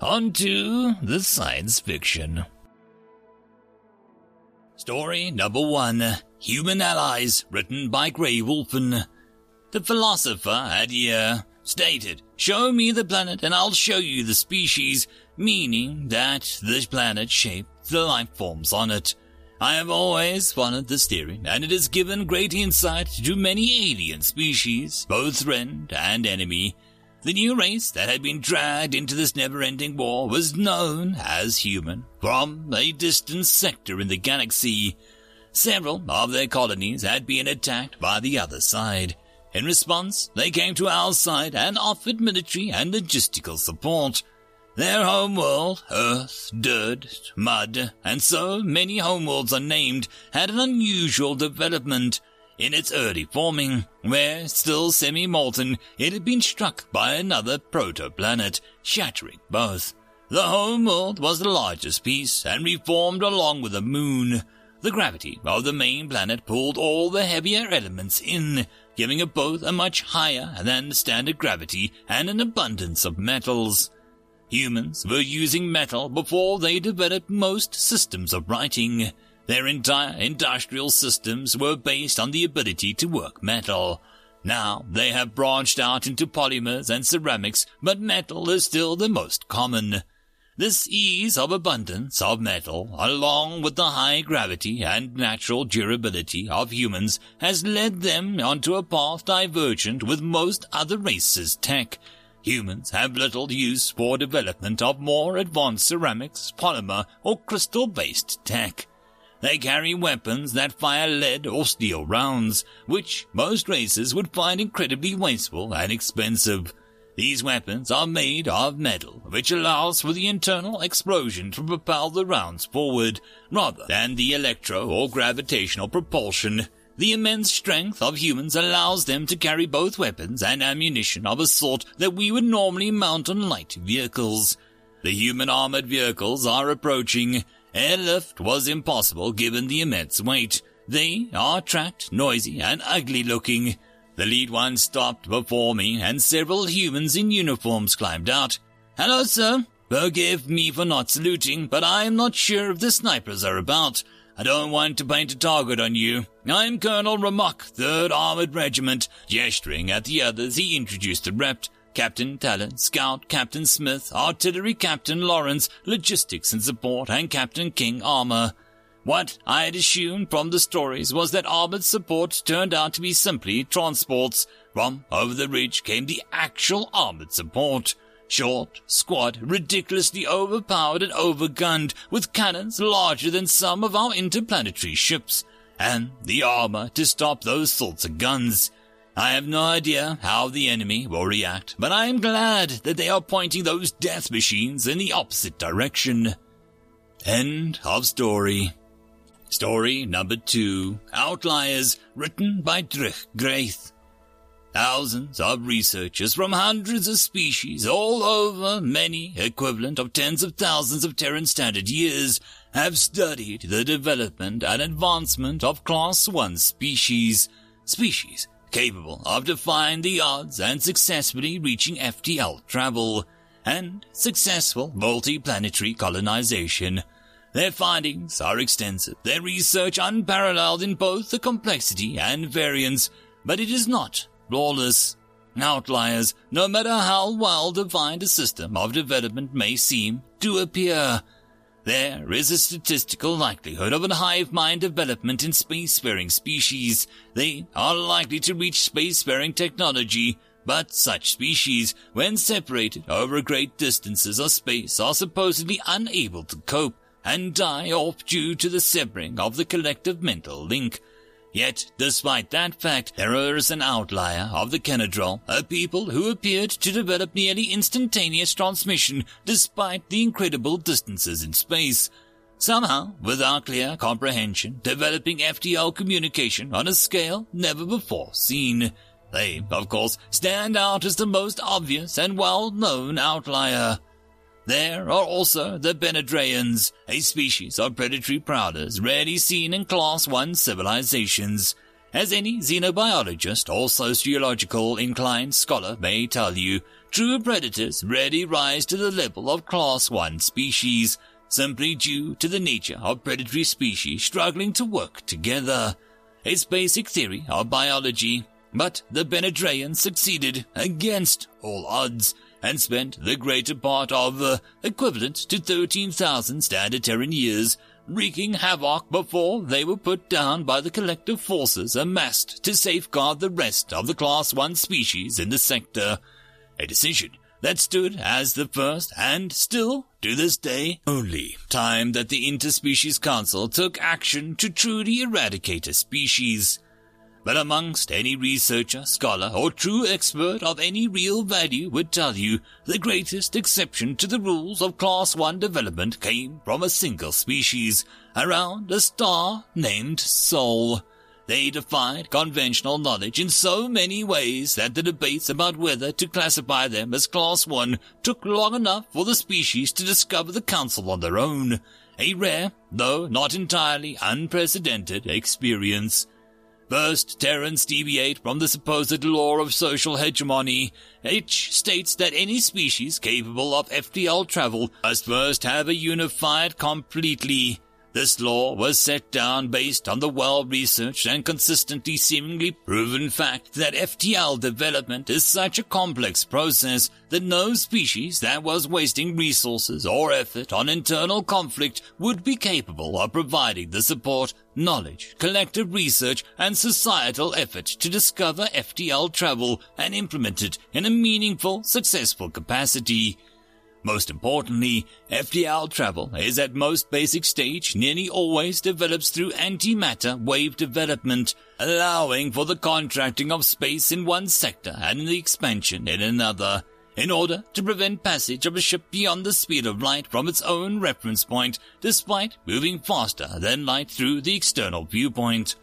On to the science fiction. Story number one Human Allies, written by Grey Wolfen. The philosopher had stated, Show me the planet and I'll show you the species, meaning that the planet shaped the life forms on it. I have always followed this theory, and it has given great insight to many alien species, both friend and enemy. The new race that had been dragged into this never-ending war was known as human from a distant sector in the galaxy. Several of their colonies had been attacked by the other side. In response, they came to our side and offered military and logistical support. Their homeworld, earth, dirt, mud, and so many homeworlds unnamed, had an unusual development. In its early forming, where still semi-molten, it had been struck by another protoplanet, shattering both. The homeworld was the largest piece and reformed along with the moon. The gravity of the main planet pulled all the heavier elements in, giving it both a much higher than standard gravity and an abundance of metals. Humans were using metal before they developed most systems of writing. Their entire industrial systems were based on the ability to work metal. Now they have branched out into polymers and ceramics, but metal is still the most common. This ease of abundance of metal, along with the high gravity and natural durability of humans, has led them onto a path divergent with most other races' tech. Humans have little use for development of more advanced ceramics, polymer, or crystal-based tech. They carry weapons that fire lead or steel rounds, which most races would find incredibly wasteful and expensive. These weapons are made of metal, which allows for the internal explosion to propel the rounds forward, rather than the electro or gravitational propulsion. The immense strength of humans allows them to carry both weapons and ammunition of a sort that we would normally mount on light vehicles. The human armored vehicles are approaching, Airlift was impossible given the immense weight. They are tracked, noisy, and ugly looking. The lead one stopped before me, and several humans in uniforms climbed out. Hello, sir. Forgive me for not saluting, but I am not sure if the snipers are about. I don't want to paint a target on you. I'm Colonel Ramok, 3rd Armored Regiment. Gesturing at the others, he introduced the rep. Captain Talon, Scout Captain Smith, Artillery Captain Lawrence, Logistics and Support, and Captain King Armor. What I had assumed from the stories was that armored support turned out to be simply transports. From over the ridge came the actual armored support. Short, squat, ridiculously overpowered and overgunned, with cannons larger than some of our interplanetary ships, and the armor to stop those sorts of guns. I have no idea how the enemy will react, but I am glad that they are pointing those death machines in the opposite direction. End of story. Story number two, Outliers, written by Drich Graith. Thousands of researchers from hundreds of species all over many equivalent of tens of thousands of Terran Standard years have studied the development and advancement of Class 1 species, species capable of defying the odds and successfully reaching FTL travel and successful multi-planetary colonization. Their findings are extensive, their research unparalleled in both the complexity and variance, but it is not flawless. Outliers, no matter how well defined a system of development may seem to appear, there is a statistical likelihood of a hive mind development in spacefaring species. They are likely to reach spacefaring technology, but such species, when separated over great distances of space, are supposedly unable to cope and die off due to the severing of the collective mental link. Yet, despite that fact, there is an outlier of the Khenadrol, a people who appeared to develop nearly instantaneous transmission despite the incredible distances in space. Somehow, without clear comprehension, developing FTL communication on a scale never before seen. They, of course, stand out as the most obvious and well-known outlier. There are also the Benedrayans, a species of predatory prowlers rarely seen in Class 1 civilizations. As any xenobiologist or sociological inclined scholar may tell you, true predators rarely rise to the level of Class 1 species, simply due to the nature of predatory species struggling to work together. It's basic theory of biology, but the Benedrayans succeeded against all odds and spent the greater part of, uh, equivalent to 13,000 standard Terran years, wreaking havoc before they were put down by the collective forces amassed to safeguard the rest of the Class 1 species in the sector. A decision that stood as the first and still, to this day, only time that the Interspecies Council took action to truly eradicate a species. But amongst any researcher, scholar, or true expert of any real value would tell you the greatest exception to the rules of Class 1 development came from a single species, around a star named Sol. They defied conventional knowledge in so many ways that the debates about whether to classify them as Class 1 took long enough for the species to discover the Council on their own. A rare, though not entirely unprecedented, experience. First, Terrans deviate from the supposed law of social hegemony, which states that any species capable of FTL travel must first have a unified completely this law was set down based on the well-researched and consistently seemingly proven fact that FTL development is such a complex process that no species that was wasting resources or effort on internal conflict would be capable of providing the support, knowledge, collective research, and societal effort to discover FTL travel and implement it in a meaningful, successful capacity. Most importantly, FTL travel is at most basic stage nearly always develops through antimatter wave development, allowing for the contracting of space in one sector and the expansion in another, in order to prevent passage of a ship beyond the speed of light from its own reference point, despite moving faster than light through the external viewpoint.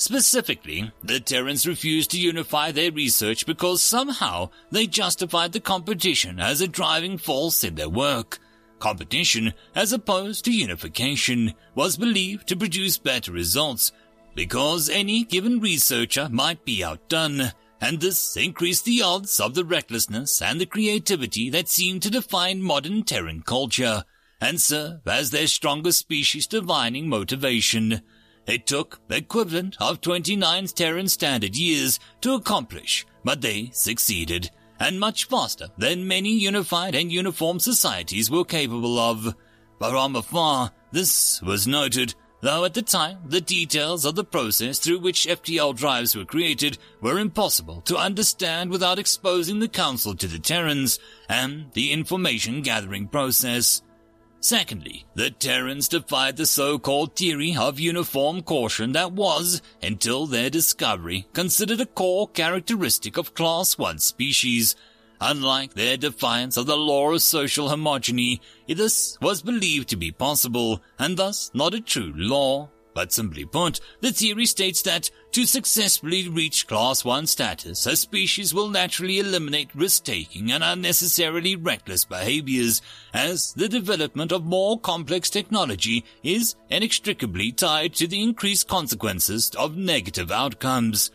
Specifically, the Terrans refused to unify their research because somehow they justified the competition as a driving force in their work. Competition, as opposed to unification, was believed to produce better results because any given researcher might be outdone, and this increased the odds of the recklessness and the creativity that seemed to define modern Terran culture and serve as their strongest species defining motivation. It took the equivalent of 29 Terran Standard years to accomplish, but they succeeded, and much faster than many unified and uniform societies were capable of. But from afar, this was noted, though at the time the details of the process through which FTL drives were created were impossible to understand without exposing the Council to the Terrans and the information gathering process. Secondly, the Terrans defied the so-called theory of uniform caution that was, until their discovery, considered a core characteristic of Class 1 species. Unlike their defiance of the law of social homogeny, this was believed to be possible, and thus not a true law. But simply put, the theory states that to successfully reach Class 1 status, a species will naturally eliminate risk-taking and unnecessarily reckless behaviors, as the development of more complex technology is inextricably tied to the increased consequences of negative outcomes.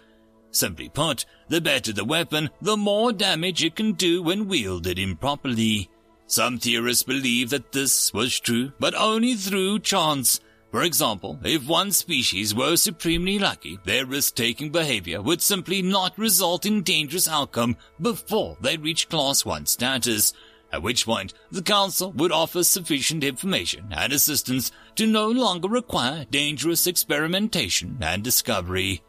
Simply put, the better the weapon, the more damage it can do when wielded improperly. Some theorists believe that this was true, but only through chance, for example, if one species were supremely lucky, their risk-taking behavior would simply not result in dangerous outcome before they reach Class 1 status, at which point the Council would offer sufficient information and assistance to no longer require dangerous experimentation and discovery.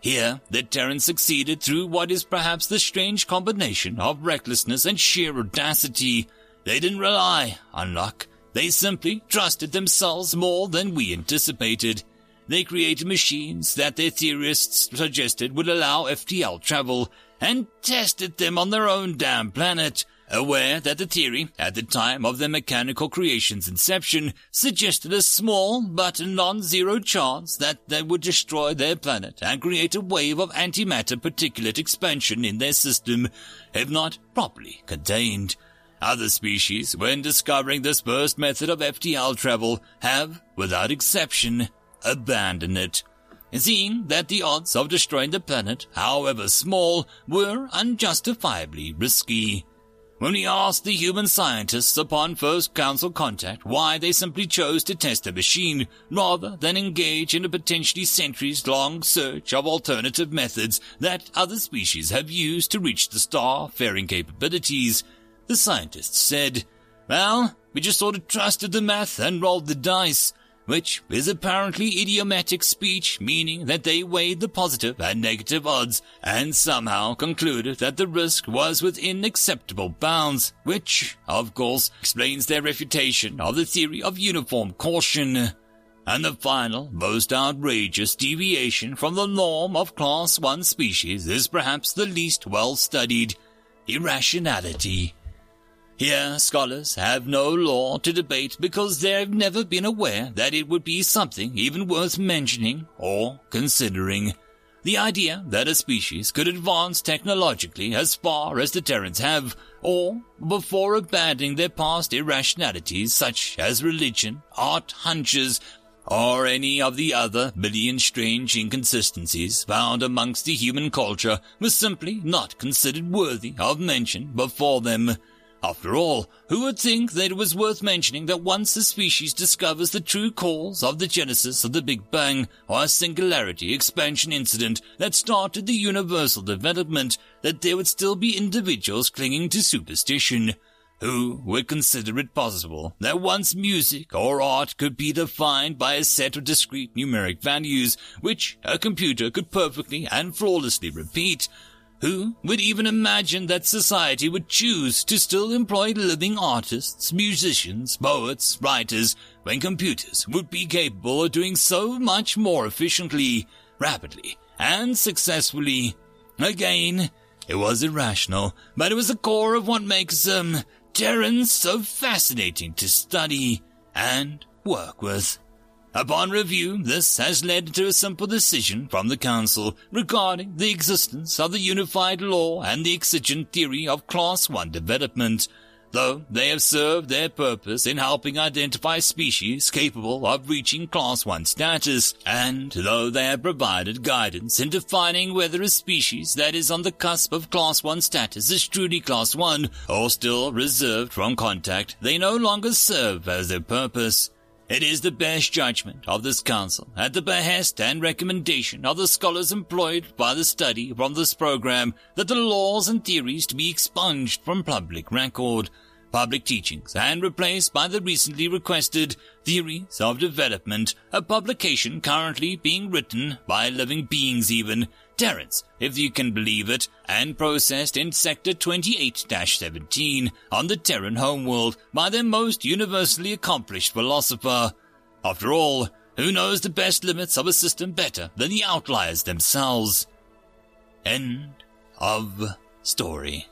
Here, the Terrans succeeded through what is perhaps the strange combination of recklessness and sheer audacity. They didn't rely on luck they simply trusted themselves more than we anticipated. they created machines that their theorists suggested would allow FTL travel and tested them on their own damn planet, aware that the theory, at the time of their mechanical creation's inception, suggested a small but non-zero chance that they would destroy their planet and create a wave of antimatter particulate expansion in their system, if not properly contained. Other species, when discovering this first method of FTL travel, have, without exception, abandoned it seeing that the odds of destroying the planet, however small, were unjustifiably risky. When we asked the human scientists upon first council contact why they simply chose to test the machine rather than engage in a potentially centuries long search of alternative methods that other species have used to reach the star faring capabilities, the scientists said, well, we just sort of trusted the math and rolled the dice which is apparently idiomatic speech meaning that they weighed the positive and negative odds and somehow concluded that the risk was within acceptable bounds, which, of course, explains their refutation of the theory of uniform caution. And the final, most outrageous deviation from the norm of Class 1 species is perhaps the least well studied irrationality. Here, scholars have no law to debate because they have never been aware that it would be something even worth mentioning or considering. The idea that a species could advance technologically as far as the Terrans have, or before abandoning their past irrationalities such as religion, art, hunches, or any of the other million strange inconsistencies found amongst the human culture was simply not considered worthy of mention before them. After all, who would think that it was worth mentioning that once a species discovers the true cause of the genesis of the Big Bang, or a singularity expansion incident that started the universal development, that there would still be individuals clinging to superstition? Who would consider it possible that once music or art could be defined by a set of discrete numeric values, which a computer could perfectly and flawlessly repeat, who would even imagine that society would choose to still employ living artists, musicians, poets, writers, when computers would be capable of doing so much more efficiently, rapidly, and successfully? Again, it was irrational, but it was the core of what makes, um, Terrans so fascinating to study and work with. Upon review, this has led to a simple decision from the Council regarding the existence of the unified law and the exigent theory of Class 1 development. Though they have served their purpose in helping identify species capable of reaching Class 1 status, and though they have provided guidance in defining whether a species that is on the cusp of Class 1 status is truly Class 1 or still reserved from contact, they no longer serve as their purpose. It is the best judgment of this council, at the behest and recommendation of the scholars employed by the study from this program, that the laws and theories to be expunged from public record, public teachings, and replaced by the recently requested Theories of Development, a publication currently being written by living beings even, Terrans, if you can believe it, and processed in Sector 28-17 on the Terran homeworld by their most universally accomplished philosopher. After all, who knows the best limits of a system better than the outliers themselves? End of story.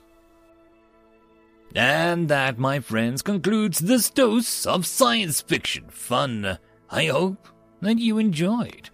And that, my friends, concludes this dose of science fiction fun. I hope that you enjoyed.